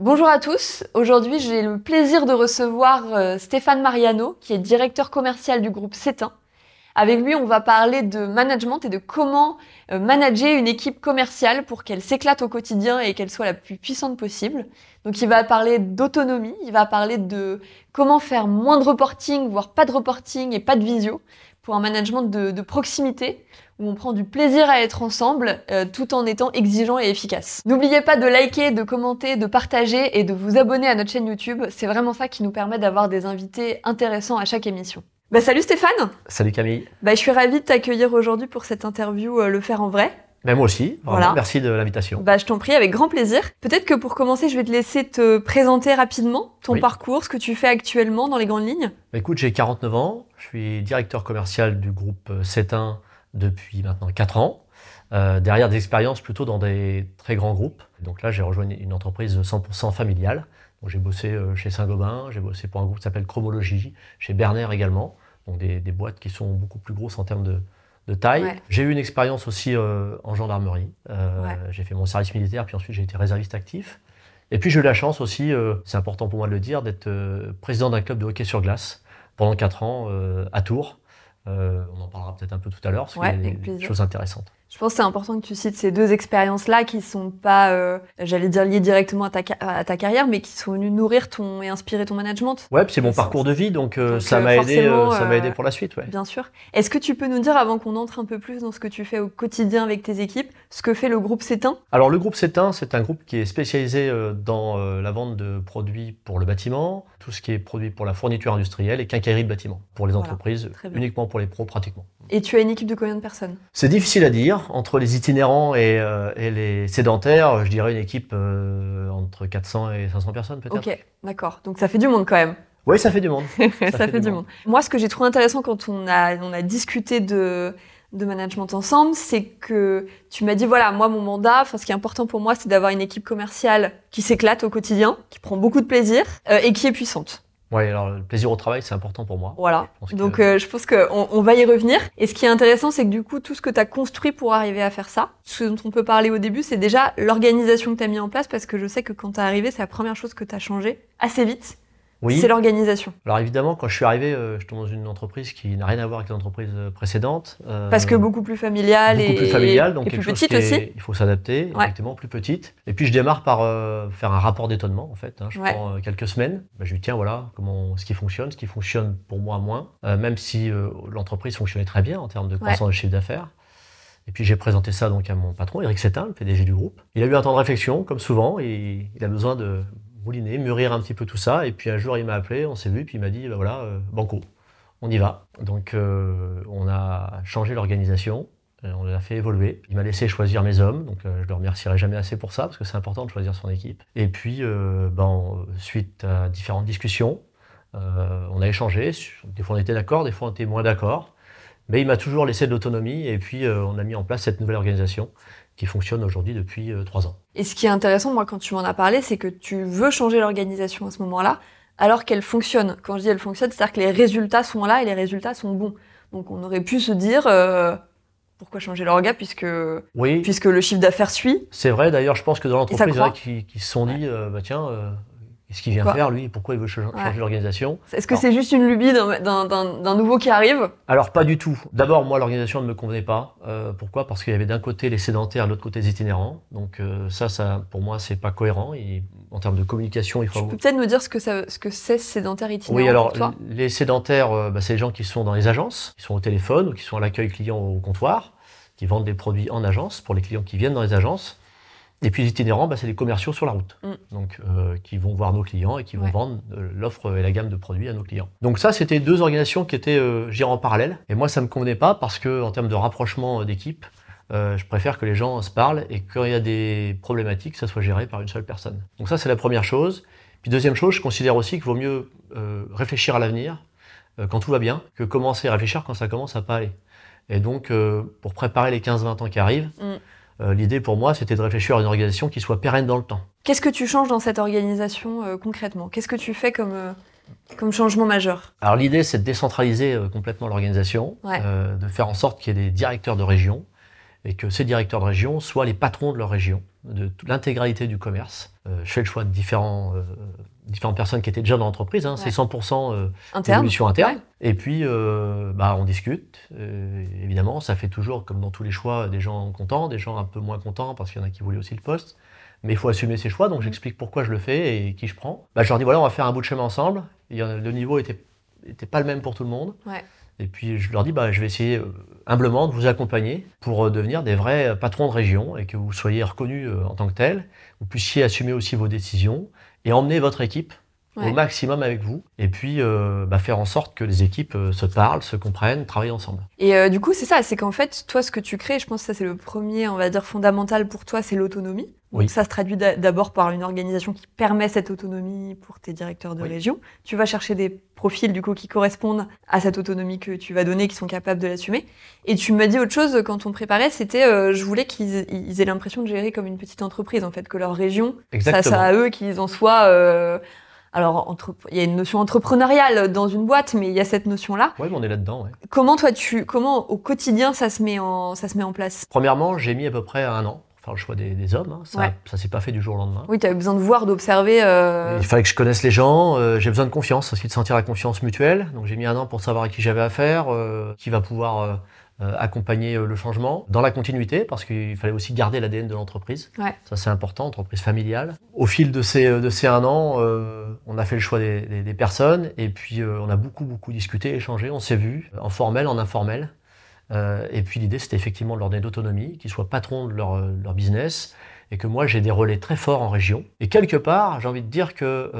Bonjour à tous. Aujourd'hui, j'ai le plaisir de recevoir euh, Stéphane Mariano, qui est directeur commercial du groupe Cétin. Avec lui, on va parler de management et de comment euh, manager une équipe commerciale pour qu'elle s'éclate au quotidien et qu'elle soit la plus puissante possible. Donc, il va parler d'autonomie, il va parler de comment faire moins de reporting, voire pas de reporting et pas de visio pour un management de, de proximité où on prend du plaisir à être ensemble euh, tout en étant exigeant et efficace. N'oubliez pas de liker, de commenter, de partager et de vous abonner à notre chaîne YouTube. C'est vraiment ça qui nous permet d'avoir des invités intéressants à chaque émission. Bah salut Stéphane Salut Camille Bah je suis ravie de t'accueillir aujourd'hui pour cette interview euh, Le Faire en vrai. Ben moi aussi, vraiment, Voilà. merci de l'invitation. Bah je t'en prie avec grand plaisir. Peut-être que pour commencer je vais te laisser te présenter rapidement ton Oui. parcours, ce que tu fais actuellement dans les grandes lignes. Bah, Écoute, j'ai 49 ans, je suis directeur commercial du groupe euh, Cétin depuis maintenant 4 ans. Euh, derrière des expériences plutôt dans des très grands groupes. Donc là, j'ai rejoint une- entreprise 100% familiale. Donc, j'ai bossé euh, chez Saint-Gobain, j'ai bossé pour un groupe qui s'appelle Chromologie, chez Berner également. Donc des, des boîtes qui sont beaucoup plus grosses en termes de, de taille. Ouais. J'ai eu une expérience aussi euh, en gendarmerie. Euh, Ouais. J'ai fait mon service militaire, puis ensuite j'ai été réserviste actif. Et puis j'ai eu la chance aussi, euh, c'est important pour moi de le dire, d'être président d'un club de hockey sur glace pendant 4 ans à Tours. On en parlera peut-être un peu tout à l'heure, parce Ouais, qu'il y a des plaisir. choses intéressantes. Je pense que c'est important que tu cites ces deux expériences-là qui sont pas, euh, j'allais dire liées directement à ta, ca- à ta carrière, mais qui sont venues nourrir ton et inspirer ton management. Ouais, puis c'est mon parcours de vie, donc, euh, Donc, ça euh, m'a aidé, euh, ça m'a aidé euh, pour la suite. Ouais. Bien sûr. Est-ce que tu peux nous dire, avant qu'on entre un peu plus dans ce que tu fais au quotidien avec tes équipes, ce que fait le groupe Cétin Alors le groupe Cétin, c'est un groupe qui est spécialisé euh, dans euh, la vente de produits pour le bâtiment, tout ce qui est produit pour la fourniture industrielle et quincaillerie de bâtiment, pour les Voilà, entreprises, uniquement pour les pros pratiquement. Et tu as une équipe de combien de personnes? C'est difficile à dire, entre les itinérants et, euh, et les sédentaires, je dirais une équipe euh, entre 400 et 500 personnes peut-être. Ok, d'accord. Donc ça fait du monde quand même. Oui, ça fait du monde. ça, fait, du monde. Moi, ce que j'ai trouvé intéressant quand on a, on a discuté de, de management ensemble, c'est que tu m'as dit, voilà, moi, mon mandat, enfin, ce qui est important pour moi, c'est d'avoir une équipe commerciale qui s'éclate au quotidien, qui prend beaucoup de plaisir euh, et qui est puissante. Oui, alors le plaisir au travail, c'est important pour moi. Voilà. Je pense que- Donc, euh, je pense qu'on on va y revenir. Et ce qui est intéressant, c'est que du coup, tout ce que tu as construit pour arriver à faire ça, ce dont on peut parler au début, c'est déjà l'organisation que tu as mis en place, parce que je sais que quand tu es arrivé, c'est la première chose que tu as changé assez vite, Oui. c'est l'organisation. Alors évidemment, quand je suis arrivé, euh, j'étais dans une entreprise qui n'a rien à voir avec l'entreprise euh, précédente. euh, Parce que beaucoup plus familiale beaucoup et, plus familiale, donc et plus petite est- aussi. il faut s'adapter, Ouais. effectivement, plus petite. Et puis je démarre par euh, faire un rapport d'étonnement, en fait. hein. Je Ouais. prends euh, quelques semaines. Ben, je lui dis, tiens, voilà, comment, ce qui fonctionne, ce qui fonctionne pour moi moins, Euh, même si l'entreprise fonctionnait très bien en termes de croissance de chiffre d'affaires. Et puis j'ai présenté ça donc à mon patron, Eric Sétin, le PDG du groupe. Il a eu un temps de réflexion, comme souvent, et il a besoin de mouliner, mûrir un petit peu tout ça. Et puis un jour, il m'a appelé, on s'est vu, puis il m'a dit, ben voilà, euh, banco, on y va. Donc euh, on a changé l'organisation. Euh, On l'a fait évoluer. Il m'a laissé choisir mes hommes, donc euh, je le remercierai jamais assez pour ça, parce que c'est important de choisir son équipe. Et puis, ben, suite à différentes discussions, on a échangé. Des fois on était d'accord, des fois on était moins d'accord. Mais il m'a toujours laissé de l'autonomie, et puis on a mis en place cette nouvelle organisation qui fonctionne aujourd'hui depuis euh, trois ans. Et ce qui est intéressant, moi, quand tu m'en as parlé, c'est que tu veux changer l'organisation à ce moment-là, alors qu'elle fonctionne. Quand je dis elle fonctionne, c'est-à-dire que les résultats sont là et les résultats sont bons. Donc on aurait pu se dire, euh, pourquoi changer l'orga puisque, Oui, puisque le chiffre d'affaires suit c'est vrai. D'ailleurs, je pense que dans l'entreprise, il y en a croît. qui, qui se sont dit, euh, bah, tiens, euh, qu'est-ce qu'il vient Quoi faire lui? Pourquoi il veut cha- changer Ouais. l'organisation? Est-ce que c'est juste une lubie d'un- nouveau qui arrive? Alors pas du tout. D'abord, moi, l'organisation ne me convenait pas. Euh, pourquoi? Parce qu'il y avait d'un côté les sédentaires, de l'autre côté les itinérants. Donc euh, ça, ça, pour moi, c'est pas cohérent. Et en termes de communication, il faut. Tu peux peut-être nous dire ce que ça- ce que c'est sédentaire itinérant Oui, alors toi? les sédentaires, euh, bah, c'est les gens qui sont dans les agences, qui sont au téléphone ou qui sont à l'accueil client au comptoir, qui vendent des produits en agence pour les clients qui viennent dans les agences. Et puis les itinérants, bah, c'est les commerciaux sur la route, Mm. donc euh, qui vont voir nos clients et qui vont Ouais. vendre euh, l'offre et la gamme de produits à nos clients. Donc ça, c'était deux organisations qui étaient, euh, je dirais, en parallèle. Et moi, ça me convenait pas parce que en termes de rapprochement euh, d'équipe, euh, je préfère que les gens se parlent et quand il y a des problématiques, ça soit géré par une seule personne. Donc ça, c'est la première chose. Puis deuxième chose, je considère aussi qu'il vaut mieux euh, réfléchir à l'avenir euh, quand tout va bien que commencer à réfléchir quand ça commence à pas aller. Et donc, euh, pour préparer les 15-20 ans qui arrivent, Mm. Euh, l'idée pour moi, c'était de réfléchir à une organisation qui soit pérenne dans le temps. Qu'est-ce que tu changes dans cette organisation euh, concrètement? Qu'est-ce que tu fais comme, euh, comme changement majeur? Alors l'idée, c'est de décentraliser euh, complètement l'organisation, Ouais. euh, de faire en sorte qu'il y ait des directeurs de région et que ces directeurs de région soient les patrons de leur région. de l'intégralité du commerce. je fais le choix de différents différentes personnes qui étaient déjà dans l'entreprise. Hein, C'est 100% euh, évolution interne. Et puis, euh, bah, on discute. Euh, évidemment, ça fait toujours, comme dans tous les choix, des gens contents, des gens un peu moins contents parce qu'il y en a qui voulaient aussi le poste. Mais il faut assumer ses choix, donc j'explique pourquoi je le fais et qui je prends. Bah, je leur dis voilà, on va faire un bout de chemin ensemble. le niveau était, était pas le même pour tout le monde. Et puis je leur dis, bah, je vais essayer humblement de vous accompagner pour devenir des vrais patrons de région et que vous soyez reconnus en tant que tels, vous puissiez assumer aussi vos décisions et emmener votre équipe au maximum avec vous, et puis euh, bah, faire en sorte que les équipes euh, se parlent, se comprennent, travaillent ensemble. Et euh, du coup, c'est ça, c'est qu'en fait, toi, ce que tu crées, je pense que ça c'est le premier, on va dire, fondamental pour toi, c'est l'autonomie. Donc ça se traduit d'abord par une organisation qui permet cette autonomie pour tes directeurs de région. Tu vas chercher des profils du coup qui correspondent à cette autonomie que tu vas donner, qui sont capables de l'assumer. Et tu m'as dit autre chose quand on préparait, c'était je voulais qu'ils aient l'impression de gérer comme une petite entreprise en fait, que leur région, ça, ça à eux, qu'ils en soient alors, il y a une notion entrepreneuriale dans une boîte, mais il y a cette notion-là. Oui, on est là-dedans. Comment toi, tu, comment au quotidien ça se met en, ça se met en place? Premièrement, j'ai mis à peu près un an le choix des, hommes. Hein. Ça, ne s'est pas fait du jour au lendemain. Oui, tu as besoin de voir, d'observer. Euh, il fallait que je connaisse les gens. Euh, j'ai besoin de confiance aussi, de sentir la confiance mutuelle. Donc j'ai mis un an pour savoir à qui j'avais affaire, euh, qui va pouvoir accompagner le changement dans la continuité, parce qu'il fallait aussi garder l'ADN de l'entreprise. Ça, c'est important, entreprise familiale. Au fil de ces, de ces un an, on a fait le choix des, des, personnes, et puis on a beaucoup, beaucoup discuté, échangé, on s'est vu, en formel, en informel. Et puis l'idée, c'était effectivement de leur donner d'autonomie, qu'ils soient patrons de leur, leur, business, et que moi, j'ai des relais très forts en région. Et quelque part, j'ai envie de dire que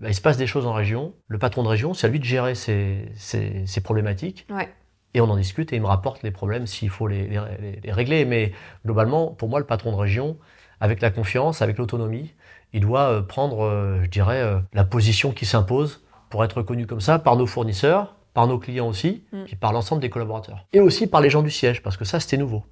bah, il se passe des choses en région. Le patron de région, c'est à lui de gérer ses, ses, ses problématiques. Ouais et on en discute et il me rapporte les problèmes s'il faut les, régler. Mais globalement, pour moi, le patron de région, avec la confiance, avec l'autonomie, il doit euh, prendre, euh, je dirais, euh, la position qui s'impose pour être reconnu comme ça par nos fournisseurs, par nos clients aussi, mm. puis par l'ensemble des collaborateurs. Et aussi par les gens du siège, parce que ça, c'était nouveau.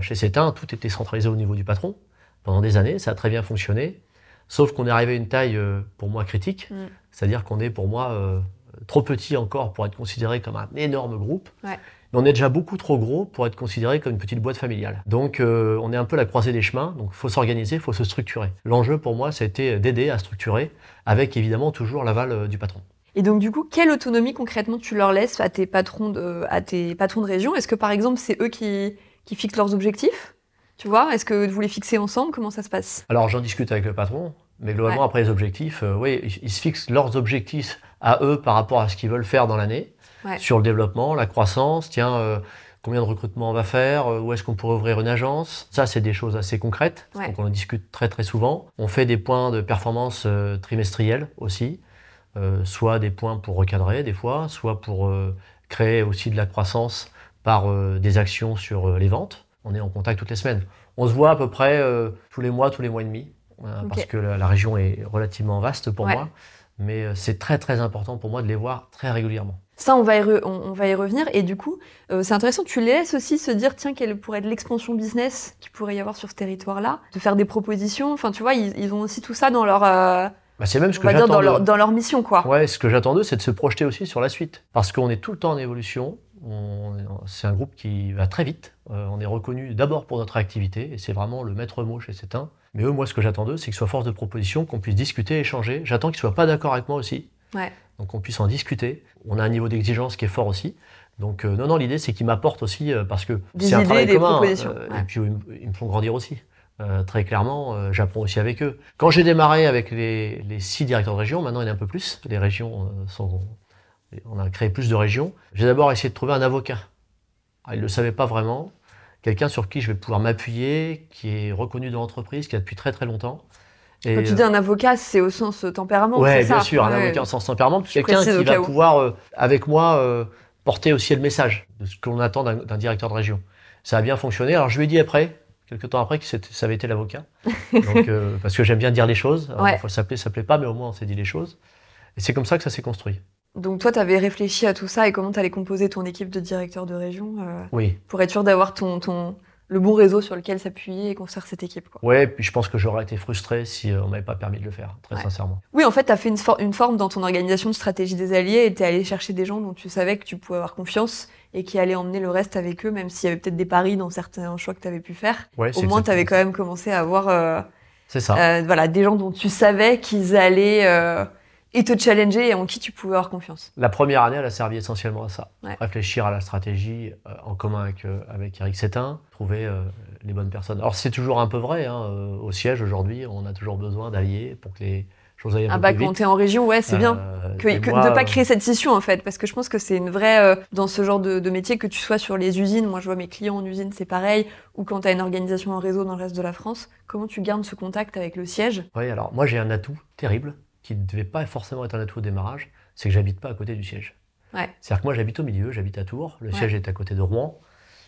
chez CETIN, tout était centralisé au niveau du patron. Pendant des années, ça a très bien fonctionné. Sauf qu'on est arrivé à une taille, pour moi, critique. Mm. C'est-à-dire qu'on est, pour moi, trop petit encore pour être considéré comme un énorme groupe. Mais on est déjà beaucoup trop gros pour être considéré comme une petite boîte familiale. Donc euh, on est un peu la croisée des chemins, donc il faut s'organiser, il faut se structurer. L'enjeu pour moi, ça a été d'aider à structurer, avec évidemment toujours l'aval euh, du patron. Et donc du coup, quelle autonomie concrètement tu leur laisses à tes patrons de, à tes patrons de région? Est-ce que par exemple c'est eux qui, qui fixent leurs objectifs? Tu vois, est-ce que vous les fixez ensemble? Comment ça se passe? Alors j'en discute avec le patron, mais globalement après les objectifs, euh, oui, ils se fixent leurs objectifs à eux par rapport à ce qu'ils veulent faire dans l'année, sur le développement, la croissance, tiens, euh, combien de recrutements on va faire, euh, où est-ce qu'on pourrait ouvrir une agence? Ça, c'est des choses assez concrètes, donc on en discute très très souvent. On fait des points de performance euh, trimestriels aussi, soit des points pour recadrer des fois, soit pour créer aussi de la croissance par des actions sur les ventes. On est en contact toutes les semaines. On se voit à peu près tous les mois, tous les mois et demi, parce que la, région est relativement vaste pour moi mais euh, c'est très très important pour moi de les voir très régulièrement. Ça, on va y, on, va y revenir. Et du coup, euh, c'est intéressant, tu les laisses aussi se dire, tiens, quelle pourrait être l'expansion business qu'il pourrait y avoir sur ce territoire-là, de faire des propositions. Enfin, tu vois, ils, ont aussi tout ça dans leur... Euh, bah c'est même ce que j'attends. Dans, leur, dans leur mission, quoi. Ouais, ce que j'attends d'eux, c'est de se projeter aussi sur la suite. Parce qu'on est tout le temps en évolution. C'est un groupe qui va très vite. on est reconnu d'abord pour notre activité, et c'est vraiment le maître mot chez CETIN. Mais eux, moi, ce que j'attends d'eux, c'est qu'ils soient force de proposition, qu'on puisse discuter, échanger. J'attends qu'ils ne soient pas d'accord avec moi aussi. Donc qu'on puisse en discuter. On a un niveau d'exigence qui est fort aussi. Donc euh, non, non, l'idée, c'est qu'ils m'apportent aussi, euh, parce que c'est un travail commun. Euh, et puis ils, me font grandir aussi. Très clairement, j'apprends aussi avec eux. Quand j'ai démarré avec les, six directeurs de région, maintenant il y en a un peu plus. Les régions sont... On a créé plus de régions. J'ai d'abord essayé de trouver un avocat. ils ne le savaient pas vraiment quelqu'un sur qui je vais pouvoir m'appuyer, qui est reconnu dans l'entreprise, qui a depuis très très longtemps. Et Quand tu dis un avocat, c'est au sens tempérament. Oui, bien sûr, un avocat au sens tempérament, quelqu'un qui va pouvoir, euh, avec moi, euh, porter aussi le message de ce qu'on attend d'un directeur de région. Ça a bien fonctionné. Alors je lui ai dit après, quelques temps après, que ça avait été l'avocat. Euh, parce que j'aime bien dire les choses. Il faut s'appeler, ça plaît pas, mais au moins on s'est dit les choses. Et c'est comme ça que ça s'est construit. Donc toi, tu avais réfléchi à tout ça et comment tu allais composer ton équipe de directeurs de région Oui. Pour être sûr d'avoir ton, ton, le bon réseau sur lequel s'appuyer et construire cette équipe. Quoi. Ouais, puis je pense que j'aurais été frustré si euh, on m'avait pas permis de le faire, très sincèrement. Oui, en fait, tu as fait une, une, forme dans ton organisation de stratégie des alliés et tu es allé chercher des gens dont tu savais que tu pouvais avoir confiance et qui allaient emmener le reste avec eux, même s'il y avait peut-être des paris dans certains choix que tu avais pu faire. Ouais, Au moins, tu avais quand même commencé à avoir euh, c'est ça. Euh, voilà, des gens dont tu savais qu'ils allaient euh, et te challenger et en qui tu pouvais avoir confiance. La première année, elle a servi essentiellement à ça. Réfléchir à la stratégie euh, en commun avec, euh, avec Eric Sétin, trouver euh, les bonnes personnes. Alors c'est toujours un peu vrai, hein, au siège aujourd'hui, on a toujours besoin d'alliés pour que les choses aillent un ah peu bah, plus vite. En région, ouais, c'est bien. Que, que de ne pas créer cette scission en fait, parce que je pense que c'est une vraie, dans ce genre de, de, métier, que tu sois sur les usines, moi je vois mes clients en usine, c'est pareil, ou quand tu as une organisation en réseau dans le reste de la France, comment tu gardes ce contact avec le siège? Oui, alors moi j'ai un atout terrible, qui ne devait pas forcément être un atout au démarrage, c'est que j'habite pas à côté du siège. Ouais. C'est-à-dire que moi j'habite au milieu, j'habite à Tours, le ouais. siège est à côté de Rouen.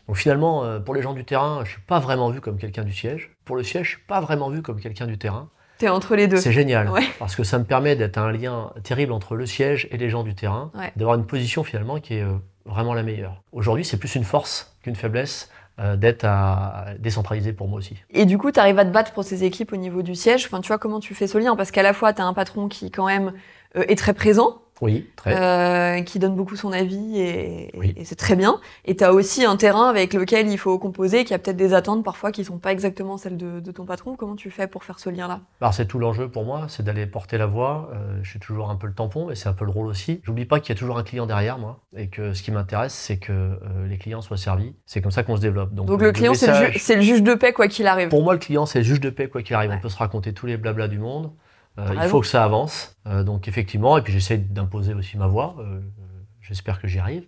Donc finalement, euh, pour les gens du terrain, je suis pas vraiment vu comme quelqu'un du siège. Pour le siège, je suis pas vraiment vu comme quelqu'un du terrain. T'es entre les deux. C'est génial, ouais. parce que ça me permet d'être un lien terrible entre le siège et les gens du terrain, d'avoir une position finalement qui est euh, vraiment la meilleure. Aujourd'hui, c'est plus une force qu'une faiblesse euh, d'être à décentraliser pour moi aussi. Et du coup, tu arrives à te battre pour ces équipes au niveau du siège. Enfin, tu vois comment tu fais ce lien? Parce qu'à la fois, tu as un patron qui quand même euh, est très présent. Oui, très. Euh, qui donne beaucoup son avis et, oui. et c'est très bien. Et tu as aussi un terrain avec lequel il faut composer, qui a peut-être des attentes parfois qui sont pas exactement celles de, de ton patron. Comment tu fais pour faire ce lien-là? Alors c'est tout l'enjeu pour moi, c'est d'aller porter la voix. Euh, je suis toujours un peu le tampon, mais c'est un peu le rôle aussi. J'oublie pas qu'il y a toujours un client derrière moi et que ce qui m'intéresse, c'est que euh, les clients soient servis. C'est comme ça qu'on se développe. Donc, Donc le, le client, message... c'est le, ju le, juge de paix quoi qu'il arrive. Pour moi, le client, c'est le juge de paix quoi qu'il arrive. Ouais. On peut se raconter tous les blablas du monde. Euh, il faut que ça avance. Euh, donc effectivement, et puis j'essaie d'imposer aussi ma voix. Euh, J'espère que j'y arrive.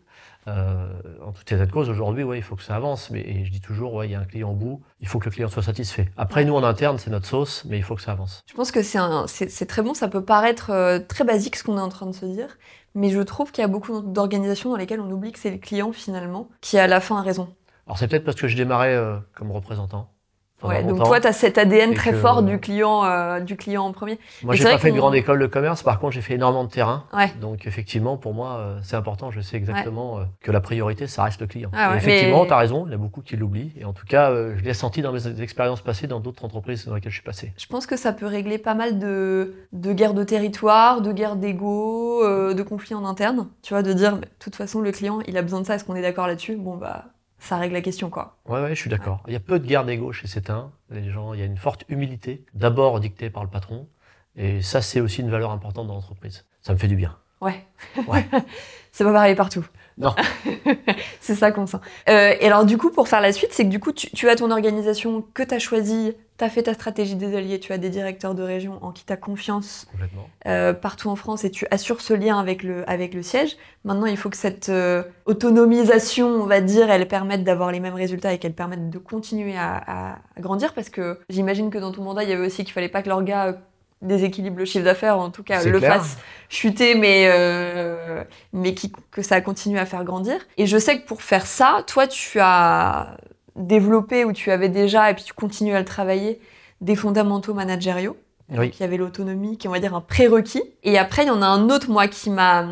Euh, en tout état de cause, aujourd'hui, ouais, il faut que ça avance. Mais et je dis toujours, ouais, il y a un client au bout. Il faut que le client soit satisfait. Après, nous en interne, c'est notre sauce, mais il faut que ça avance. Je pense que c'est très bon. Ça peut paraître euh, très basique ce qu'on est en train de se dire, mais je trouve qu'il y a beaucoup d'organisations dans lesquelles on oublie que c'est le client finalement qui à la fin a raison. Alors c'est peut-être parce que je démarrais euh, comme représentant. Ouais, donc toi, tu as cet ADN très que... fort du client, euh, du client en premier. Moi, j'ai pas fait une grande école de commerce. Par contre, j'ai fait énormément de terrain. Ouais. Donc, effectivement, pour moi, euh, c'est important. Je sais exactement ouais. euh, que la priorité, ça reste le client. Ah ouais, effectivement, mais... tu as raison. Il y a beaucoup qui l'oublient. Et en tout cas, je l'ai senti dans mes expériences passées dans d'autres entreprises dans lesquelles je suis passé. Je pense que ça peut régler pas mal de, de guerres de territoire, de guerres d'ego, de conflits en interne. Tu vois, de dire, de toute façon, le client, il a besoin de ça. Est-ce qu'on est d'accord là-dessus? Bon, bah ça règle la question, quoi. Ouais, ouais, je suis d'accord. Il y a peu de guerre d'ego chez Cétain. Les gens, il y a une forte humilité, d'abord dictée par le patron. Et ça, c'est aussi une valeur importante dans l'entreprise. Ça me fait du bien. Ouais. Ouais. c'est pas pareil partout. Non. c'est ça qu'on sent. Euh, et alors, du coup, pour faire la suite, c'est que du coup, tu, tu as ton organisation que tu as choisie, tu as fait ta stratégie des alliés, tu as des directeurs de région en qui tu as confiance euh, partout en France et tu assures ce lien avec le, avec le siège. Maintenant, il faut que cette euh, autonomisation, on va dire, elle permette d'avoir les mêmes résultats et qu'elle permette de continuer à, à, à grandir parce que j'imagine que dans ton mandat, il y avait aussi qu'il fallait pas que l'orga déséquilibre le chiffre d'affaires, en tout cas le clair. fasse chuter, mais, euh, mais qui, que ça continue à faire grandir. Et je sais que pour faire ça, toi, tu as développé ou tu avais déjà, et puis tu continues à le travailler, des fondamentaux managériaux. Oui. Qui avait l'autonomie, qui est, on va dire, un prérequis. Et après, il y en a un autre, moi, qui m'a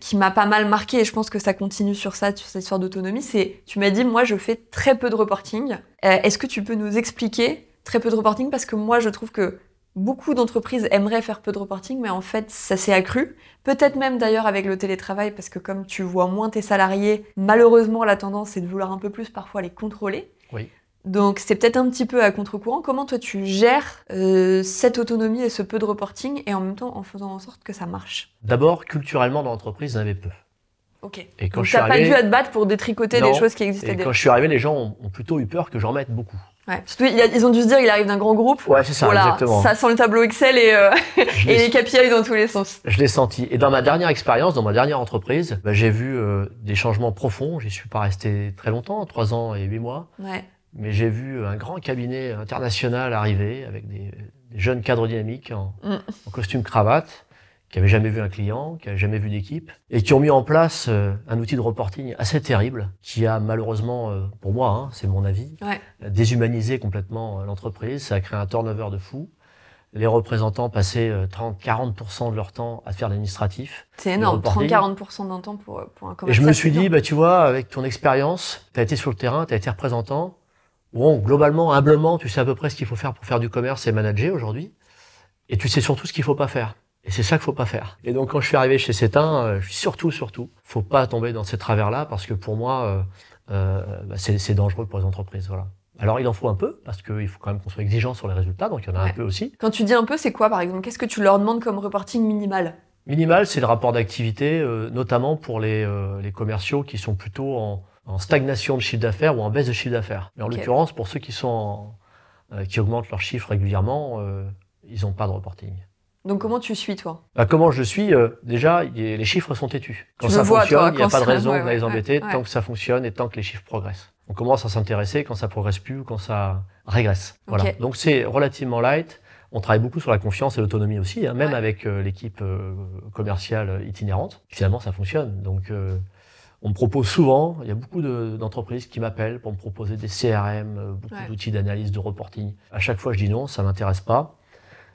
qui m'a pas mal marqué, et je pense que ça continue sur ça, sur cette histoire d'autonomie, c'est, tu m'as dit, moi, je fais très peu de reporting. Euh, Est-ce que tu peux nous expliquer très peu de reporting? Parce que moi, je trouve que Beaucoup d'entreprises aimeraient faire peu de reporting, mais en fait, ça s'est accru. Peut-être même d'ailleurs avec le télétravail, parce que comme tu vois moins tes salariés, malheureusement, la tendance c'est de vouloir un peu plus parfois les contrôler. Oui. Donc c'est peut-être un petit peu à contre-courant. Comment toi tu gères euh, cette autonomie et ce peu de reporting et en même temps en faisant en sorte que ça marche? D'abord, culturellement dans l'entreprise, il y en avait peu. Ok. Et quand Donc je suis arrivé... pas dû à te battre pour détricoter Non. des choses qui existaient Et déjà. quand je suis arrivé, les gens ont plutôt eu peur que j'en mette beaucoup. Ouais. Surtout, ils ont dû se dire, il arrive d'un grand groupe. Ouais, c'est ça, voilà, exactement. ça sent le tableau Excel et, euh, et les KPI dans tous les sens. Je l'ai senti. Et dans ma dernière expérience, dans ma dernière entreprise, bah, j'ai vu euh, des changements profonds. J'y suis pas resté très longtemps, trois ans et huit mois, Ouais. mais j'ai vu un grand cabinet international arriver avec des, des jeunes cadres dynamiques en, Mm. en costume cravate, qui avaient jamais vu un client, qui avaient jamais vu d'équipe, et qui ont mis en place euh, un outil de reporting assez terrible, qui a malheureusement, euh, pour moi, hein, c'est mon avis, Ouais. déshumanisé complètement euh, l'entreprise. Ça a créé un turnover de fou. Les représentants passaient euh, 30-40% de leur temps à faire l'administratif. C'est énorme, reporting. 30-40% d'un temps pour, pour un Et commercial. je me suis dit, bah, tu vois, avec ton expérience, tu as été sur le terrain, tu as été représentant, Bon, globalement, humblement, tu sais à peu près ce qu'il faut faire pour faire du commerce et manager aujourd'hui. Et tu sais surtout ce qu'il faut pas faire. Et c'est ça qu'il faut pas faire. Et donc quand je suis arrivé chez Cétain, euh, je suis surtout, surtout, faut pas tomber dans ces travers-là parce que pour moi, euh, euh, bah, c'est dangereux pour les entreprises. Voilà. Alors il en faut un peu parce qu'il faut quand même qu'on soit exigeant sur les résultats, donc il y en a un peu aussi. Quand tu dis un peu, c'est quoi par exemple? Qu'est-ce que tu leur demandes comme reporting minimal? Minimal, c'est le rapport d'activité, notamment pour les, les commerciaux qui sont plutôt en, en stagnation de chiffre d'affaires ou en baisse de chiffre d'affaires. Mais en l'occurrence, pour ceux qui sont qui augmentent leurs chiffres régulièrement, ils n'ont pas de reporting. Donc comment tu suis toi? Bah, Comment je suis euh, Déjà, les chiffres sont têtus. Quand ça fonctionne, il n'y a pas de raison de les embêter tant que ça fonctionne et tant que les chiffres progressent. On commence à s'intéresser quand ça progresse plus ou quand ça régresse. Voilà. Donc c'est relativement light. On travaille beaucoup sur la confiance et l'autonomie aussi, hein, même avec euh, l'équipe euh, commerciale itinérante. Finalement, ça fonctionne. Donc on me propose souvent, il y a beaucoup d'entreprises qui m'appellent pour me proposer des CRM, beaucoup d'outils d'analyse, de reporting. À chaque fois, je dis non, ça m'intéresse pas.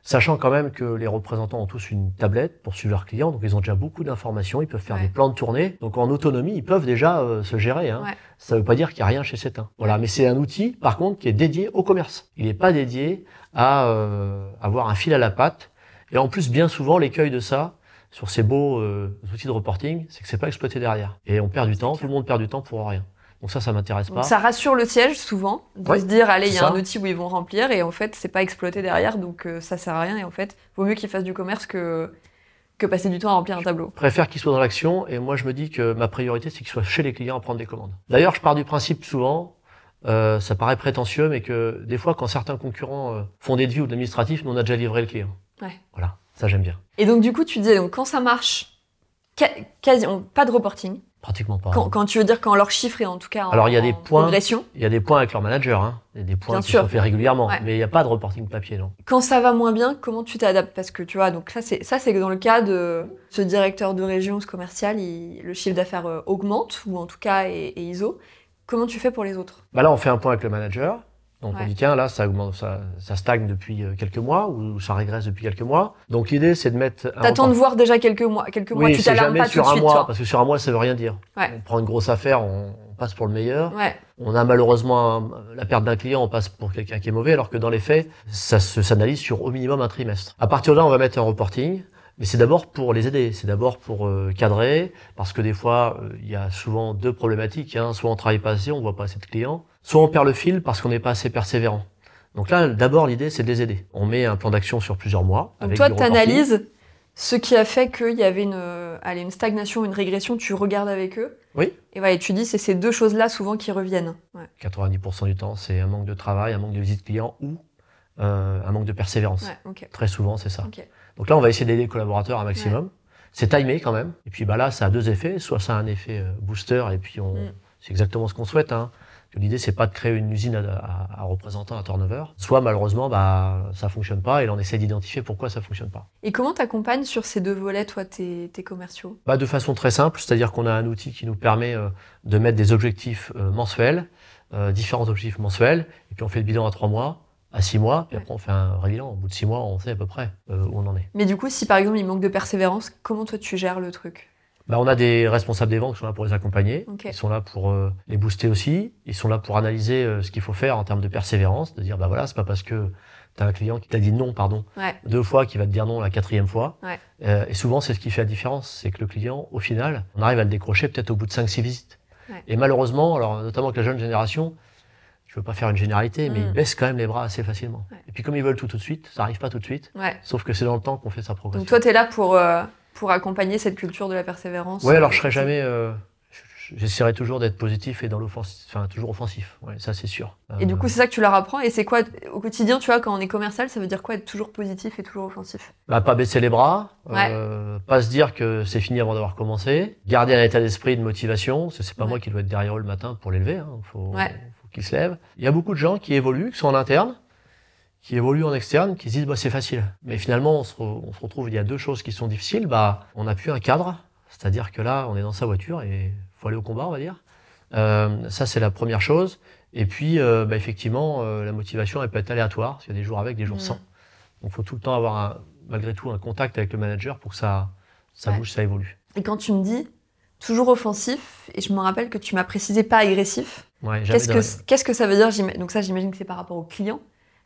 Sachant quand même que les représentants ont tous une tablette pour suivre leurs clients, donc ils ont déjà beaucoup d'informations, ils peuvent faire des plans de tournée. Donc en autonomie, ils peuvent déjà euh, se gérer. Hein. Ça ne veut pas dire qu'il n'y a rien chez Cetin. Voilà, mais c'est un outil, par contre, qui est dédié au commerce. Il n'est pas dédié à euh, avoir un fil à la patte. Et en plus, bien souvent, l'écueil de ça, sur ces beaux euh, outils de reporting, c'est que c'est pas exploité derrière. Et on perd du temps, tout le monde perd du temps pour rien. Donc ça, ça m'intéresse pas. Ça rassure le siège souvent de se dire allez, il y a un outil où ils vont remplir et en fait c'est pas exploité derrière donc euh, ça sert à rien et en fait vaut mieux qu'ils fassent du commerce que que passer du temps à remplir un tableau. Je préfère qu'ils soient dans l'action et moi je me dis que ma priorité c'est qu'ils soient chez les clients à prendre des commandes. D'ailleurs je pars du principe souvent, euh, ça paraît prétentieux mais que des fois quand certains concurrents euh, font des devis ou de l'administratif, nous on a déjà livré le client. Ouais. Voilà, ça j'aime bien. Et donc du coup tu disais donc quand ça marche, quasi, pas de reporting Pratiquement pas. Quand, tu veux dire quand leur chiffre est en tout cas en, Alors il y a des points, progression. Il y a des points avec leur manager, hein. Il y a des points qui sont faits régulièrement, mais il n'y a pas de reporting papier, non. Quand ça va moins bien, comment tu t'adaptes? Parce que tu vois, donc ça c'est ça c'est dans le cas de ce directeur de région, ce commercial, le chiffre d'affaires euh, augmente ou en tout cas est, est, ISO. Comment tu fais pour les autres? Bah là on fait un point avec le manager. Donc on dit tiens là ça, ça, ça stagne depuis euh, quelques mois ou ça régresse depuis quelques mois. Donc l'idée c'est de mettre. T'attends de voir déjà quelques mois, quelques mois. Tu t'alarmes pas sur tout un suite, mois parce que sur un mois ça veut rien dire. Ouais. On prend une grosse affaire, on, passe pour le meilleur. Ouais. On a malheureusement la perte d'un client, on passe pour quelqu'un qui est mauvais, alors que dans les faits ça s'analyse sur au minimum un trimestre. À partir de là on va mettre un reporting. Mais c'est d'abord pour les aider, c'est d'abord pour euh, cadrer, parce que des fois, euh, il y a souvent deux problématiques. Hein. Soit on travaille pas assez, on voit pas assez de clients, soit on perd le fil parce qu'on n'est pas assez persévérant. Donc là, d'abord, l'idée, c'est de les aider. On met un plan d'action sur plusieurs mois. Donc toi, tu analyses ce qui a fait qu'il y avait une, allez, une stagnation, une régression, tu regardes avec eux. Oui. Et, ouais, tu dis, c'est ces deux choses-là souvent qui reviennent. Ouais. 90% du temps, c'est un manque de travail, un manque de visite client ou euh, un manque de persévérance. Ouais, Très souvent, c'est ça. Donc là, on va essayer d'aider les collaborateurs un maximum. C'est timé quand même. Et puis bah là, ça a deux effets. Soit ça a un effet euh, booster, et puis on, mm. c'est exactement ce qu'on souhaite. Hein. L'idée, c'est pas de créer une usine à, à, représentant un turnover. Soit malheureusement, bah, ça fonctionne pas et on essaie d'identifier pourquoi ça fonctionne pas. Et comment t'accompagnes sur ces deux volets, toi, tes, tes commerciaux? Bah, De façon très simple, c'est-à-dire qu'on a un outil qui nous permet euh, de mettre des objectifs euh, mensuels, euh, différents objectifs mensuels, et puis on fait le bilan à trois mois à six mois, puis après on fait un vrai bilan. Au bout de six mois, on sait à peu près où on en est. Mais du coup, si par exemple il manque de persévérance, comment toi tu gères le truc? Bah, on a des responsables des ventes qui sont là pour les accompagner. Ils sont là pour euh, les booster aussi. Ils sont là pour analyser euh, ce qu'il faut faire en termes de persévérance, de dire bah voilà, c'est pas parce que tu as un client qui t'a dit non, pardon, deux fois qui va te dire non la quatrième fois. Euh, et souvent, c'est ce qui fait la différence, c'est que le client, au final, on arrive à le décrocher peut-être au bout de 5-6 visites. Et malheureusement, alors notamment avec la jeune génération, je veux pas faire une généralité, mais ils mm. baissent quand même les bras assez facilement. Et puis comme ils veulent tout tout de suite, ça arrive pas tout de suite. Sauf que c'est dans le temps qu'on fait sa progression. Donc toi, tu es là pour pour accompagner cette culture de la persévérance Oui, alors je serai jamais. Euh, j'essaierai toujours d'être positif et dans l'offensif, enfin toujours offensif. Ouais, ça c'est sûr. Et du coup, c'est ça que tu leur apprends. Et c'est quoi au quotidien, tu vois, quand on est commercial, ça veut dire quoi être toujours positif et toujours offensif? Bah, Pas baisser les bras, euh, pas se dire que c'est fini avant d'avoir commencé, garder un état d'esprit de motivation, parce que c'est pas moi qui dois être derrière eux le matin pour l'élever. Hein. Faut, faut qu'ils se lèvent. Il y a beaucoup de gens qui évoluent, qui sont en interne qui évoluent en externe, qui se disent bah, c'est facile. Mais finalement, on se, on se, retrouve, il y a deux choses qui sont difficiles. Bah, on n'a plus un cadre, c'est-à-dire que là, on est dans sa voiture et faut aller au combat, on va dire. Euh, ça, c'est la première chose. Et puis, euh, bah, effectivement, euh, la motivation, elle peut être aléatoire, parce qu'il y a des jours avec, des jours mmh. sans. Donc, il faut tout le temps avoir, un, malgré tout, un contact avec le manager pour que ça, ça bouge, ça évolue. Et quand tu me dis toujours offensif, et je me rappelle que tu m'as précisé pas agressif, Ouais, Qu'est-ce que, qu'est-ce que ça veut dire? Donc ça, j'imagine que c'est par rapport au client.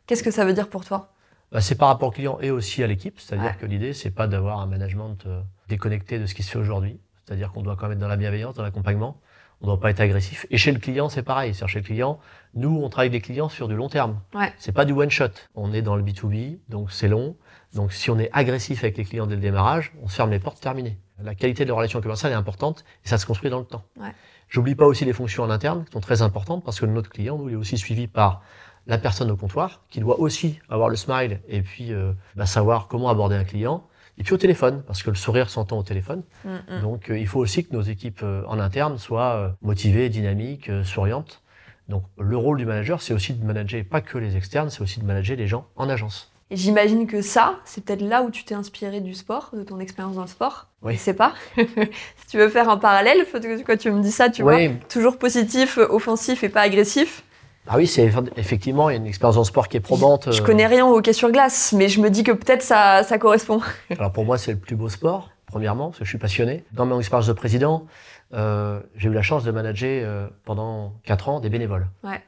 Qu'est-ce que ça veut dire pour toi? Bah, c'est par rapport au client et aussi à l'équipe. C'est-à-dire Ouais. que l'idée, c'est pas d'avoir un management euh, déconnecté de ce qui se fait aujourd'hui. C'est-à-dire qu'on doit quand même être dans la bienveillance, dans l'accompagnement. On ne doit pas être agressif. Et chez le client, c'est pareil. C'est-à-dire chez le client, nous, on travaille avec les clients sur du long terme. Ouais. C'est pas du one shot. On est dans le B2B, donc c'est long. Donc si on est agressif avec les clients dès le démarrage, on se ferme les portes, terminé. La qualité de la relation commerciale est importante et ça se construit dans le temps. Ouais. J'oublie pas aussi les fonctions en interne qui sont très importantes parce que notre client, nous, il est aussi suivi par la personne au comptoir qui doit aussi avoir le smile et puis euh, bah, savoir comment aborder un client. Et puis au téléphone, parce que le sourire s'entend au téléphone. Mm. Donc euh, il faut aussi que nos équipes euh, en interne soient motivées, dynamiques, souriantes. Donc le rôle du manager, c'est aussi de manager pas que les externes, c'est aussi de manager les gens en agence. Et j'imagine que ça, c'est peut-être là où tu t'es inspiré du sport, de ton expérience dans le sport. Oui. Je sais pas. si tu veux faire un parallèle, quand tu me dis ça, tu vois, Oui, toujours positif, offensif et pas agressif. Ah oui, c'est effectivement il y a une expérience en sport qui est probante. Je euh, connais rien au hockey sur glace, mais je me dis que peut-être ça, ça correspond. Alors pour moi, c'est le plus beau sport, premièrement, parce que je suis passionné. Dans mon expérience de président, euh, j'ai eu la chance de manager euh, pendant 4 ans des bénévoles. Ouais.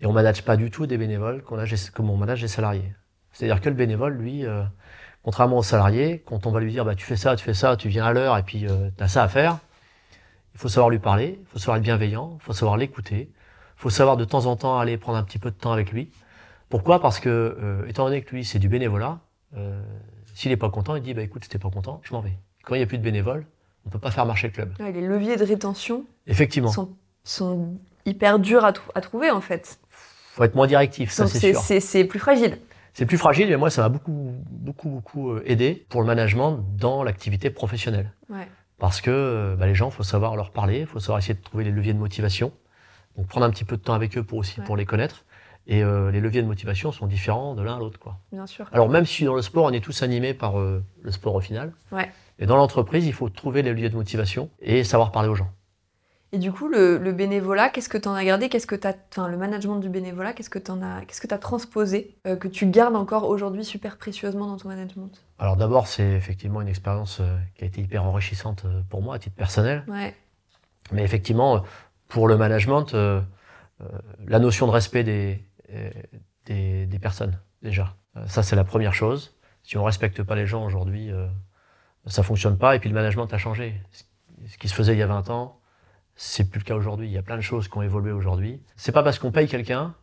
Et on manage pas du tout des bénévoles comme on manage des salariés. C'est-à-dire que le bénévole, lui, euh, contrairement au salarié, quand on va lui dire bah, tu fais ça, tu fais ça, tu viens à l'heure et puis tu as ça à faire, il faut savoir lui parler, il faut savoir être bienveillant, il faut savoir l'écouter, faut savoir de temps en temps aller prendre un petit peu de temps avec lui. Pourquoi? Parce que, euh, étant donné que lui, c'est du bénévolat, euh, s'il n'est pas content, il dit bah, écoute, si t'es pas content, je m'en vais. Quand il n'y a plus de bénévoles, on ne peut pas faire marcher le club. Ouais, les leviers de rétention Effectivement, sont, sont hyper durs à, trou- à trouver en fait. faut être moins directif, ça c'est sûr. c'est plus fragile. C'est plus fragile, mais moi, ça m'a beaucoup, beaucoup, beaucoup euh, aidé pour le management dans l'activité professionnelle. Ouais. Parce que euh, bah, les gens, faut savoir leur parler, il faut savoir essayer de trouver les leviers de motivation. Donc prendre un petit peu de temps avec eux pour aussi Ouais. pour les connaître. Et euh, les leviers de motivation sont différents de l'un à l'autre, quoi. Bien sûr. Alors même si dans le sport, on est tous animés par euh, le sport au final. Ouais. Et dans l'entreprise, il faut trouver les leviers de motivation et savoir parler aux gens. Et du coup, le, le bénévolat, qu'est-ce que tu en as gardé? Qu'est-ce que t'as, le management du bénévolat, qu'est-ce que tu as, qu'est-ce que t'as transposé euh, que tu gardes encore aujourd'hui super précieusement dans ton management? Alors d'abord, c'est effectivement une expérience qui a été hyper enrichissante pour moi à titre personnel. Ouais. Mais effectivement, pour le management, euh, euh, la notion de respect des, euh, des, des personnes, déjà. Euh, ça, c'est la première chose. Si on ne respecte pas les gens aujourd'hui, euh, ça fonctionne pas. Et puis le management a changé. Ce qui se faisait il y a 20 ans, c'est plus le cas aujourd'hui. Il y a plein de choses qui ont évolué aujourd'hui. C'est pas parce qu'on paye quelqu'un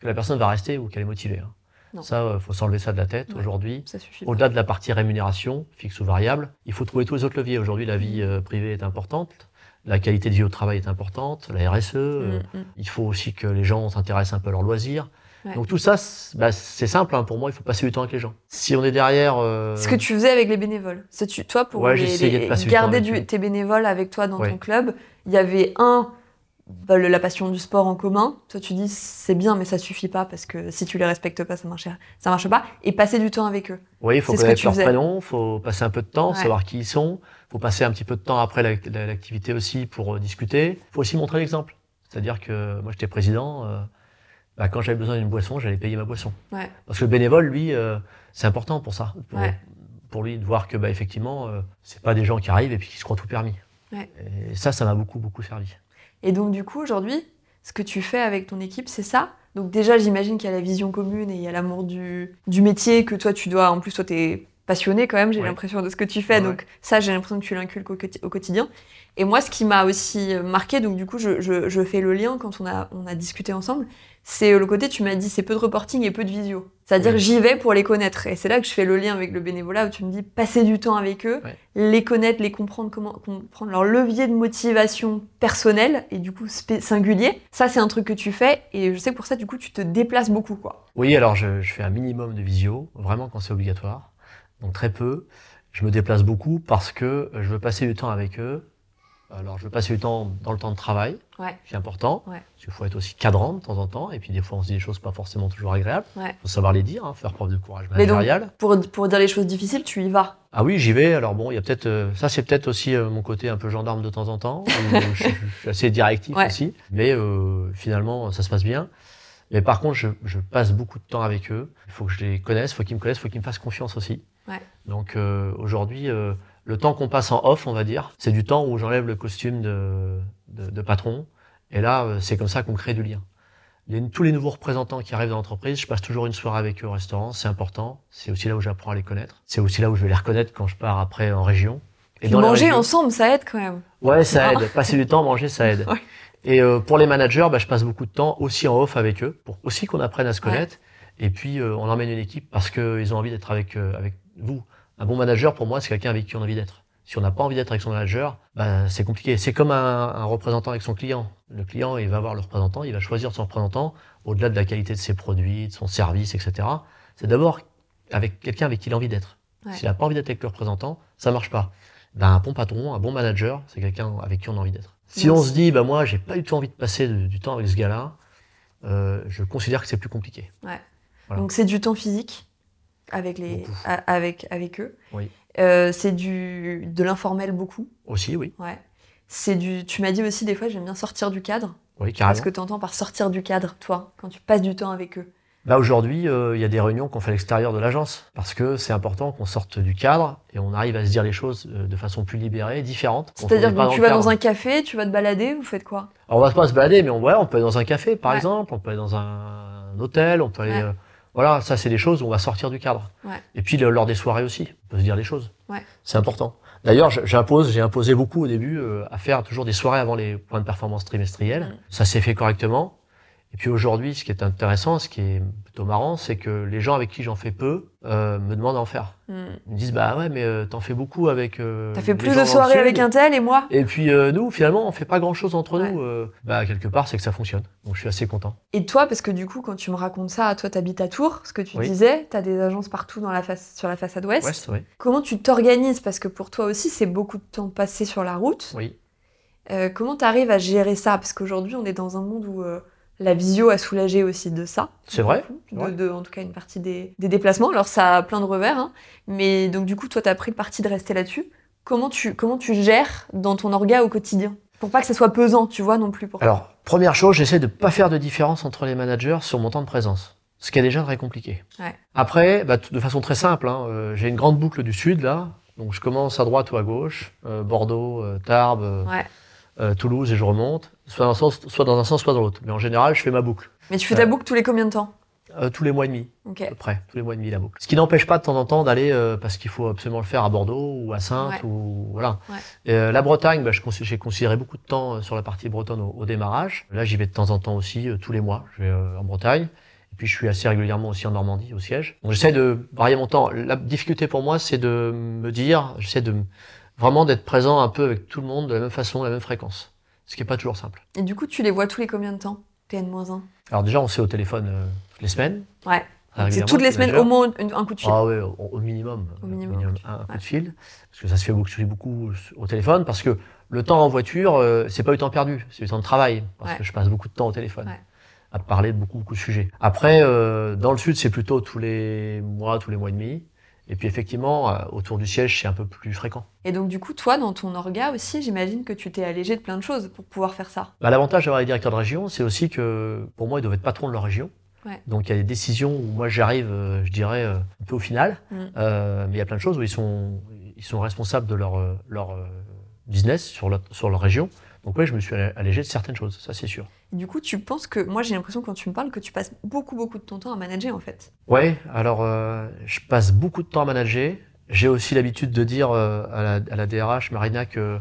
que la personne va rester ou qu'elle est motivée. hein. Non. Ça, euh, faut s'enlever ça de la tête Ouais. aujourd'hui. Au-delà de la partie rémunération, fixe ou variable, il faut trouver tous les autres leviers. Aujourd'hui, la vie euh, privée est importante, la qualité de vie au travail est importante, la RSE, euh, Mm, mm. il faut aussi que les gens s'intéressent un peu à leurs loisirs. Ouais. Donc tout ça, c'est bah, c'est simple hein, pour moi, il faut passer du temps avec les gens. Si on est derrière... euh, Ce que tu faisais avec les bénévoles. C'est tu, toi, pour Ouais, les- de garder du- tes bénévoles avec toi dans Ouais. ton club, il y avait un, la passion du sport en commun. Toi, tu dis c'est bien, mais ça suffit pas parce que si tu les respectes pas, ça marche, ça marche pas. Et passer du temps avec eux. Oui, il faut C'est ce que connaître tu leur prénom, il faut passer un peu de temps, Ouais. savoir qui ils sont, il faut passer un petit peu de temps après la- la- l'activité aussi pour euh, discuter. Il faut aussi montrer l'exemple. C'est-à-dire que moi j'étais président, euh, bah, quand j'avais besoin d'une boisson, j'allais payer ma boisson. Ouais. Parce que le bénévole, lui, euh, c'est important pour ça. Pour, Ouais. pour lui de voir que bah, effectivement, euh, c'est pas des gens qui arrivent et puis qui se croient tout permis. Et ça, ça m'a beaucoup, beaucoup servi. Et donc, du coup, aujourd'hui, ce que tu fais avec ton équipe, c'est ça? Donc, déjà, j'imagine qu'il y a la vision commune et il y a l'amour du, métier que toi, tu dois. En plus, toi, tu es passionné quand même, j'ai Ouais. l'impression de ce que tu fais. Ouais, donc, ça, j'ai l'impression que tu l'inculques au, quoti- au quotidien. Et moi, ce qui m'a aussi euh, marqué, donc du coup, je, je- je fais le lien quand on a, on a discuté ensemble, c'est euh, le côté, tu m'as dit, c'est peu de reporting et peu de visio. C'est-à-dire, j'y vais pour les connaître. Et c'est là que je fais le lien avec le bénévolat, où tu me dis, passer du temps avec eux, les connaître, les comprendre, comment comprendre leur levier de motivation personnelle et du coup singulier. Ça, c'est un truc que tu fais et je sais que pour ça, du coup, tu te déplaces beaucoup, quoi. Oui, alors je, je fais un minimum de visio, vraiment quand c'est obligatoire. Donc très peu. Je me déplace beaucoup parce que je veux passer du temps avec eux. Alors je veux passer du temps dans le temps de travail, Ouais. qui est important. Ouais. Parce qu'il faut être aussi cadrant de temps en temps. Et puis des fois on se dit des choses pas forcément toujours agréables. Ouais. faut savoir les dire, hein, faire preuve de courage Mais donc-. Pour, pour dire les choses difficiles, tu y vas? Ah oui, j'y vais. Alors bon, il y a peut-être euh, ça, c'est peut-être aussi euh, mon côté un peu gendarme de temps en temps. je, je suis assez directif Ouais. aussi, mais euh, finalement ça se passe bien. Mais par contre, je, je passe beaucoup de temps avec eux. Il faut que je les connaisse, il faut qu'ils me connaissent, il faut qu'ils me fassent confiance aussi. Ouais. Donc euh, aujourd'hui, euh, le temps qu'on passe en off, on va dire, c'est du temps où j'enlève le costume de, de, de patron Et là, euh, c'est comme ça qu'on crée du lien. Les- tous les nouveaux représentants qui arrivent dans l'entreprise, je passe toujours une soirée avec eux au restaurant. C'est important. C'est aussi là où j'apprends à les connaître. C'est aussi là où je vais les reconnaître quand je pars après en région. Dans les manger régions- ensemble, ça aide quand même. Ouais, ça Ah. aide. Passer du temps, manger, ça aide. Ouais. Et euh, pour les managers, bah, je passe beaucoup de temps aussi en off avec eux, pour aussi qu'on apprenne à se Ouais. connaître. Et puis, euh, on emmène une équipe parce qu'ils ont envie d'être avec, euh, avec vous. Un bon manager, pour moi, c'est quelqu'un avec qui on a envie d'être. Si on n'a pas envie d'être avec son manager, bah, c'est compliqué. C'est comme un, un représentant avec son client. Le client, il va voir le représentant, il va choisir son représentant au-delà de la qualité de ses produits, de son service, etc. C'est d'abord avec quelqu'un avec qui il a envie d'être. Ouais. S'il n'a pas envie d'être avec le représentant, ça marche pas. Ben, un bon patron, un bon manager, c'est quelqu'un avec qui on a envie d'être. Si on se dit, bah moi, j'ai pas du tout envie de passer de- du temps avec ce gars-là, euh, je considère que c'est plus compliqué. Voilà. Donc c'est du temps physique avec, les, a- avec, avec eux. Oui. Euh, c'est du, de l'informel beaucoup. Aussi, oui, Ouais. C'est du. Tu m'as dit aussi des fois j'aime bien sortir du cadre. oui, carrément. Qu'est-ce que tu entends par sortir du cadre, toi, quand tu passes du temps avec eux Là aujourd'hui, euh, il y a des réunions qu'on fait à l'extérieur de l'agence parce que c'est important qu'on sorte du cadre et on arrive à se dire les choses euh, de façon plus libérée, différente. C'est-à-dire que tu vas dans un café, tu vas te balader, vous faites quoi? Alors, on va pas se balader, mais on, ouais, on peut aller dans un café, par Ouais. exemple, on peut aller dans un hôtel, on peut aller. Ouais. euh, voilà, ça, c'est des choses où on va sortir du cadre. Ouais. Et puis, le- lors des soirées aussi, on peut se dire les choses. Ouais. C'est important. D'ailleurs, j'impose, j'ai imposé beaucoup au début euh, à faire toujours des soirées avant les points de performance trimestriels. Mm. Ça s'est fait correctement. Et puis aujourd'hui, ce qui est intéressant, ce qui est plutôt marrant, c'est que les gens avec qui j'en fais peu euh, me demandent d'en faire. Hmm. Ils me disent, bah ouais, mais euh, t'en fais beaucoup avec. euh, T'as fait plus de soirées avec un tel et moi? Et puis nous, finalement, on fait pas grand chose entre Ouais. nous. bah quelque part, c'est que ça fonctionne. Donc je suis assez content. Et toi, parce que du coup, quand tu me racontes ça, toi, t'habites à Tours, ce que tu Oui. disais, t'as des agences partout dans la face, sur la façade ouest. Ouest, oui. Comment tu t'organises? Parce que pour toi aussi, c'est beaucoup de temps passé sur la route. Oui. Comment t'arrives à gérer ça? Parce qu'aujourd'hui, on est dans un monde où la visio a soulagé aussi de ça. C'est vrai, De, c'est vrai. de- en tout cas, une partie des, des déplacements. Alors, ça a plein de revers. hein. Mais donc, du coup, toi, t'as pris le parti de rester là-dessus. Comment tu, comment tu gères dans ton orga au quotidien? Pour pas que ça soit pesant, tu vois, non plus. Pour toi. Alors, première chose, j'essaie de pas faire de différence entre les managers sur mon temps de présence. Ce qui est déjà très compliqué. Ouais. Après, bah, de façon très simple, hein, euh, j'ai une grande boucle du sud là. Donc je commence à droite ou à gauche, euh, Bordeaux, euh, Tarbes, Ouais. Euh, Toulouse et je remonte, soit dans, un sens, soit dans un sens, soit dans l'autre. Mais en général, je fais ma boucle. Mais tu fais ta Euh, boucle tous les combien de temps Euh, tous les mois et demi. Ok. à peu près, tous les mois et demi la boucle. Ce qui n'empêche pas de temps en temps d'aller, euh, parce qu'il faut absolument le faire à Bordeaux ou à Sainte, Ouais. ou voilà. Ouais. Euh, la Bretagne, bah, j'ai considéré beaucoup de temps sur la partie bretonne au, au démarrage. Là, j'y vais de temps en temps aussi, tous les mois, je vais en Bretagne. Et puis, je suis assez régulièrement aussi en Normandie, au siège. Donc, j'essaie de varier mon temps. La difficulté pour moi, c'est de me dire, j'essaie de vraiment d'être présent un peu avec tout le monde de la même façon, de la même fréquence. Ce qui est pas toujours simple. Et du coup, tu les vois tous les combien de temps TN-1 Alors déjà, on s'est au téléphone euh, toutes les semaines. Ouais. très C'est toutes les semaines au moins un coup de fil. Ah ouais, au, au minimum. Au euh, minimum, un, coup de fil. Parce que ça se fait beaucoup, beaucoup au téléphone. Parce que le temps en voiture, euh, c'est pas du temps perdu, c'est du temps de travail. Parce Ouais. que je passe beaucoup de temps au téléphone. Ouais. À parler de beaucoup, beaucoup de sujets. Après, euh, dans le sud, c'est plutôt tous les mois, tous les mois et demi. Et puis effectivement, euh, autour du siège, c'est un peu plus fréquent. Et donc, du coup, toi, dans ton orga aussi, j'imagine que tu t'es allégé de plein de choses pour pouvoir faire ça. Bah, L'avantage d'avoir les directeurs de région, c'est aussi que pour moi, ils doivent être patrons de leur région. Ouais. Donc il y a des décisions où moi j'arrive, euh, je dirais, euh, un peu au final. Mm. Euh, mais il y a plein de choses où ils sont, ils sont responsables de leur, leur business sur leur région. Donc oui, je me suis allégé de certaines choses, ça c'est sûr. Du coup, tu penses que. Moi, j'ai l'impression, quand tu me parles, que tu passes beaucoup, beaucoup de ton temps à manager, en fait. Ouais, alors euh, je passe beaucoup de temps à manager. J'ai aussi l'habitude de dire euh, à, la, à la DRH, Marina, que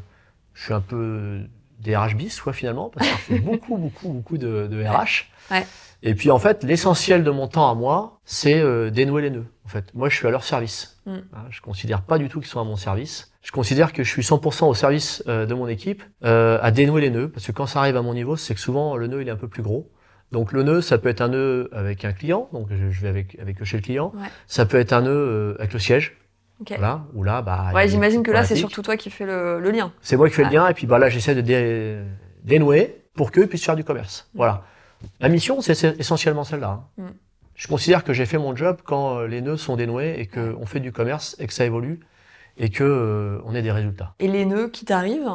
je suis un peu DRH bis, quoi, finalement, parce que je fais beaucoup, beaucoup, beaucoup de, de RH. Ouais. Et puis, en fait, l'essentiel de mon temps à moi, c'est euh, dénouer les nœuds. En fait, moi, je suis à leur service. Mm. Hein, Je considère pas du tout qu'ils sont à mon service. Je considère que je suis 100% au service euh, de mon équipe euh, à dénouer les nœuds, parce que quand ça arrive à mon niveau, c'est que souvent le nœud il est un peu plus gros. Donc le nœud, ça peut être un nœud avec un client, donc je, vais avec avec chez le client. Ouais. Ça peut être un nœud euh, avec le siège, Ok. voilà, où là, bah. Ouais, j'imagine que là, c'est surtout toi qui fais le, le lien. C'est moi qui fais le lien, et puis bah là, j'essaie de dé- dénouer pour qu'eux puissent faire du commerce. Voilà. La mission, c'est essentiellement celle-là. hein. Mm. Je considère que j'ai fait mon job quand euh, les nœuds sont dénoués et qu'on fait du commerce et que ça évolue et que euh, on ait des résultats. Et les nœuds qui t'arrivent,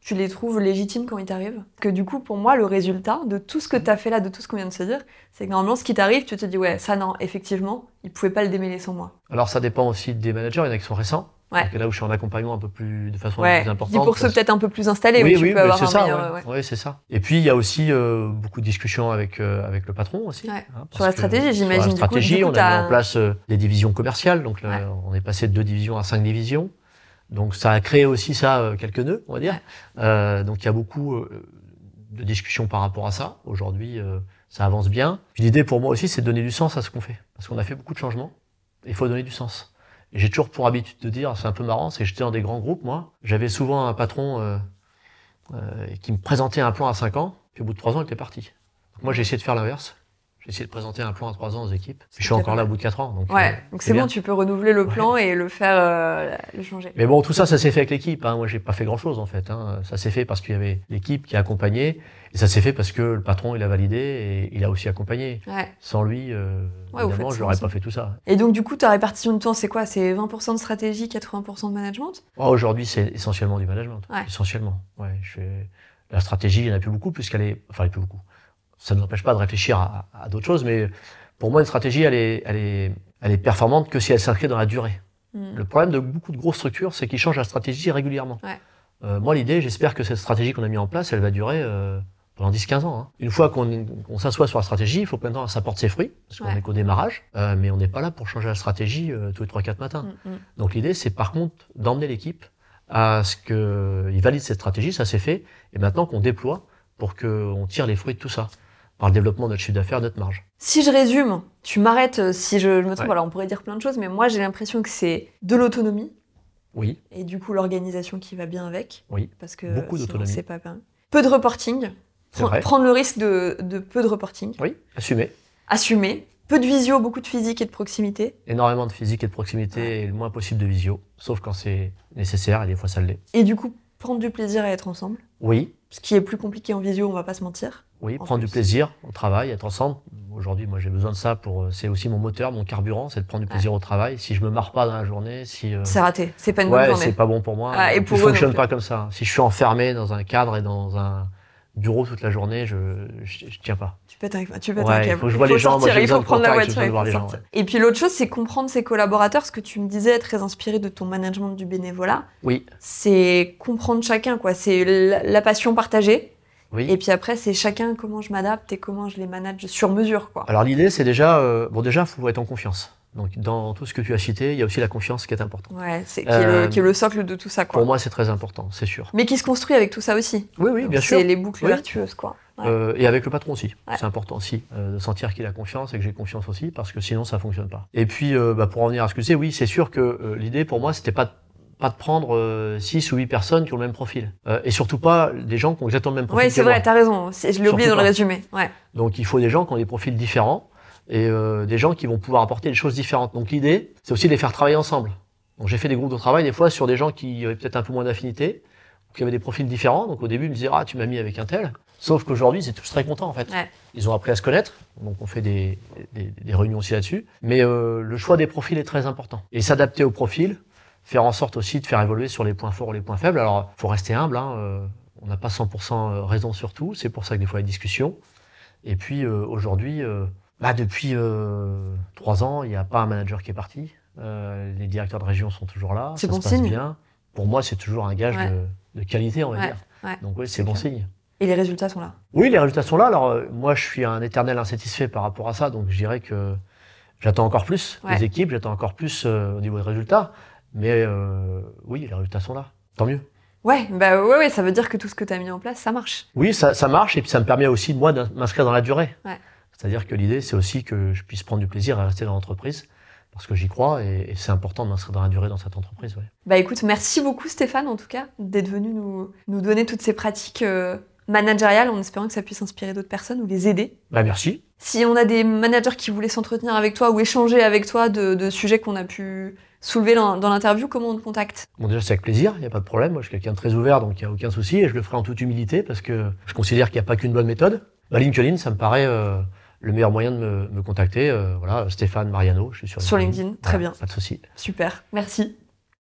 tu les trouves légitimes quand ils t'arrivent? Que du coup, pour moi, le résultat de tout ce que tu as fait là, de tout ce qu'on vient de se dire, c'est que normalement, ce qui t'arrive, tu te dis, ouais, ça non, effectivement, ils pouvaient pas le démêler sans moi. Alors ça dépend aussi des managers, il y en a qui sont récents. Ouais. Donc là où je suis en accompagnement un peu plus de façon Ouais. plus importante. pour ceux parce- peut-être un peu plus installés, oui, où tu oui, peux avoir c'est un ça, meilleur, ouais. ouais. C'est ça. Et puis il y a aussi euh, beaucoup de discussions avec euh, avec le patron aussi. Ouais. hein, Sur la stratégie, sur j'imagine, la du coup, stratégie, du coup, on a mis en place euh, des divisions commerciales, donc là, on est passé de deux divisions à cinq divisions. Donc ça a créé aussi ça euh, quelques nœuds, on va dire. Euh, donc il y a beaucoup euh, de discussions par rapport à ça. Aujourd'hui, euh, ça avance bien. Puis l'idée pour moi aussi, c'est de donner du sens à ce qu'on fait, parce qu'on a fait beaucoup de changements. Il faut donner du sens. J'ai toujours pour habitude de dire, c'est un peu marrant, c'est que j'étais dans des grands groupes, moi. J'avais souvent un patron euh, euh, qui me présentait un plan à 5 ans, puis au bout de 3 ans, il était parti. Moi, j'ai essayé de faire l'inverse. J'ai essayé de présenter un plan à 3 ans aux équipes. Je suis encore là au bout de 4 ans. Donc, Ouais, euh, donc c'est bon, tu peux renouveler le plan et le faire, euh, le changer. Mais bon, tout ça, ça s'est fait avec l'équipe. Hein. Moi, j'ai pas fait grand-chose en fait. Hein. Ça s'est fait parce qu'il y avait l'équipe qui a accompagné, et ça s'est fait parce que le patron il a validé et il a aussi accompagné. Ouais. Sans lui, euh, Ouais, évidemment, je n'aurais pas fait tout ça. Et donc, du coup, ta répartition de temps, c'est quoi? C'est 20% de stratégie, 80% de management? Oh, Aujourd'hui, c'est essentiellement du management. Ouais. Essentiellement. Ouais, je fais... La stratégie, il n'y en a plus beaucoup puisqu'elle est. Enfin, il n'y en a plus beaucoup. Ça ne nous empêche pas de réfléchir à, à d'autres choses, mais pour moi, une stratégie, elle est, elle est, elle est performante que si elle s'inscrit dans la durée. Hmm. Le problème de beaucoup de grosses structures, c'est qu'ils changent la stratégie régulièrement. Ouais. Euh, moi, l'idée, j'espère que cette stratégie qu'on a mis en place, elle va durer euh, pendant 10-15 ans. hein. Une fois qu'on s'assoit sur la stratégie, il faut que maintenant ça porte ses fruits, parce qu'on n'est qu'au démarrage, euh, mais on n'est pas là pour changer la stratégie tous les 3-4 matins. Hmm, hmm. Donc l'idée, c'est par contre d'emmener l'équipe à ce qu'ils valident cette stratégie, ça s'est fait, et maintenant qu'on déploie pour qu'on tire les fruits de tout ça, par le développement de notre chiffre d'affaires, de notre marge. Si je résume, tu m'arrêtes euh, si je, je me trompe, Ouais. alors on pourrait dire plein de choses, mais moi j'ai l'impression que c'est de l'autonomie Oui, et du coup l'organisation qui va bien avec. Oui. Parce que Beaucoup sinon, d'autonomie. c'est pas bien. Peu de reporting. Pre- vrai. Prendre le risque de, de peu de reporting. Oui, assumer. Assumer. Peu de visio, beaucoup de physique et de proximité. Énormément de physique et de proximité et le moins possible de visio, sauf quand c'est nécessaire, et des fois ça l'est. Et du coup, prendre du plaisir à être ensemble. Oui, Ce qui est plus compliqué en visio, on va pas se mentir. oui, En prendre plus. du plaisir au travail, être ensemble. Aujourd'hui, moi j'ai besoin de ça pour. euh, C'est aussi mon moteur, mon carburant, c'est de prendre du plaisir au travail. Si je me marre pas dans la journée, si. euh, C'est raté. C'est pas une bonne Ouais, journée. c'est pas bon pour moi. Ah, et pour je eux fonctionne pas comme ça. Si je suis enfermé dans un cadre et dans un bureau toute la journée, je, je, je tiens pas. Tu pètes un, tu pètes Ouais, un il faut que je vois les gens, moi, sortir, j'ai il faut prendre la voiture, il faut. Et puis l'autre chose, c'est comprendre ses collaborateurs. Ce que tu me disais, être très inspiré de ton management du bénévolat, Oui, c'est comprendre chacun, quoi. C'est la, la passion partagée. oui. Et puis après, c'est chacun comment je m'adapte et comment je les manage sur mesure, quoi. Alors l'idée, c'est déjà, euh, bon déjà, faut être en confiance. Donc dans tout ce que tu as cité, il y a aussi la confiance qui est importante. Ouais, c'est qui, est Euh, le, qui est le socle de tout ça, quoi. Pour moi, c'est très important, c'est sûr. Mais qui se construit avec tout ça aussi. Oui, oui, bien C'est sûr. les boucles Oui. vertueuses, quoi. Ouais. Euh, et avec le patron aussi. Ouais. C'est important aussi euh, de sentir qu'il a confiance et que j'ai confiance aussi, parce que sinon ça fonctionne pas. Et puis, euh, bah, pour en venir à ce que c'est, oui, c'est sûr que euh, l'idée pour moi, c'était pas de, pas de prendre 6 ou 8 personnes qui ont le même profil. Euh, et surtout pas des gens qui ont exactement le même profil. Que c'est vrai, t'as raison. C'est- Je l'ai oublié dans le résumé. Ouais. Donc il faut des gens qui ont des profils différents et euh, des gens qui vont pouvoir apporter des choses différentes. Donc l'idée, c'est aussi de les faire travailler ensemble. Donc j'ai fait des groupes de travail des fois sur des gens qui avaient peut-être un peu moins d'affinité, qui avaient des profils différents. Donc au début, ils me disaient ah tu m'as mis avec un tel. Sauf qu'aujourd'hui, ils étaient tous très contents en fait. Ouais. Ils ont appris à se connaître. Donc on fait des, des, des réunions aussi là-dessus. Mais euh, le choix des profils est très important et s'adapter au profil, faire en sorte aussi de faire évoluer sur les points forts ou les points faibles. Alors faut rester humble. Hein, euh, on n'a pas 100% raison sur tout. C'est pour ça que des fois il y a des discussions. Et puis euh, aujourd'hui, euh, bah, depuis euh, trois ans, il n'y a pas un manager qui est parti. Euh, les directeurs de région sont toujours là. C'est bon se passe signe. bien. Pour moi, c'est toujours un gage Ouais. de, de qualité, on va Ouais, dire. ouais, Donc oui, c'est c'est bon clair. signe. Et les résultats sont là? Oui, les résultats sont là. Alors euh, moi, je suis un éternel insatisfait par rapport à ça. Donc je dirais que j'attends encore plus Ouais. des équipes, j'attends encore plus euh, au niveau des résultats. Mais euh, oui, les résultats sont là. Tant mieux. Ouais, bah ouais, ouais, ça veut dire que tout ce que tu as mis en place, ça marche. Oui, ça, ça marche et puis ça me permet aussi, moi, de m'inscrire dans la durée. Ouais. C'est-à-dire que l'idée, c'est aussi que je puisse prendre du plaisir à rester dans l'entreprise parce que j'y crois et, c'est important de m'inscrire dans la durée dans cette entreprise. ouais. Bah écoute, merci beaucoup Stéphane en tout cas d'être venu nous, nous donner toutes ces pratiques euh, managériales en espérant que ça puisse inspirer d'autres personnes ou les aider. Bah, merci. Si on a des managers qui voulaient s'entretenir avec toi ou échanger avec toi de, de sujets qu'on a pu soulever dans, dans l'interview, comment on te contacte? Bon, déjà, c'est avec plaisir, il n'y a pas de problème. Moi, je suis quelqu'un de très ouvert, donc il n'y a aucun souci et je le ferai en toute humilité parce que je considère qu'il n'y a pas qu'une bonne méthode. Bah, LinkedIn, ça me paraît euh, le meilleur moyen de me, me contacter. Euh, voilà, Stéphane Mariano, je suis sur LinkedIn. Sur LinkedIn, très Voilà, bien. Pas de souci. Super, merci.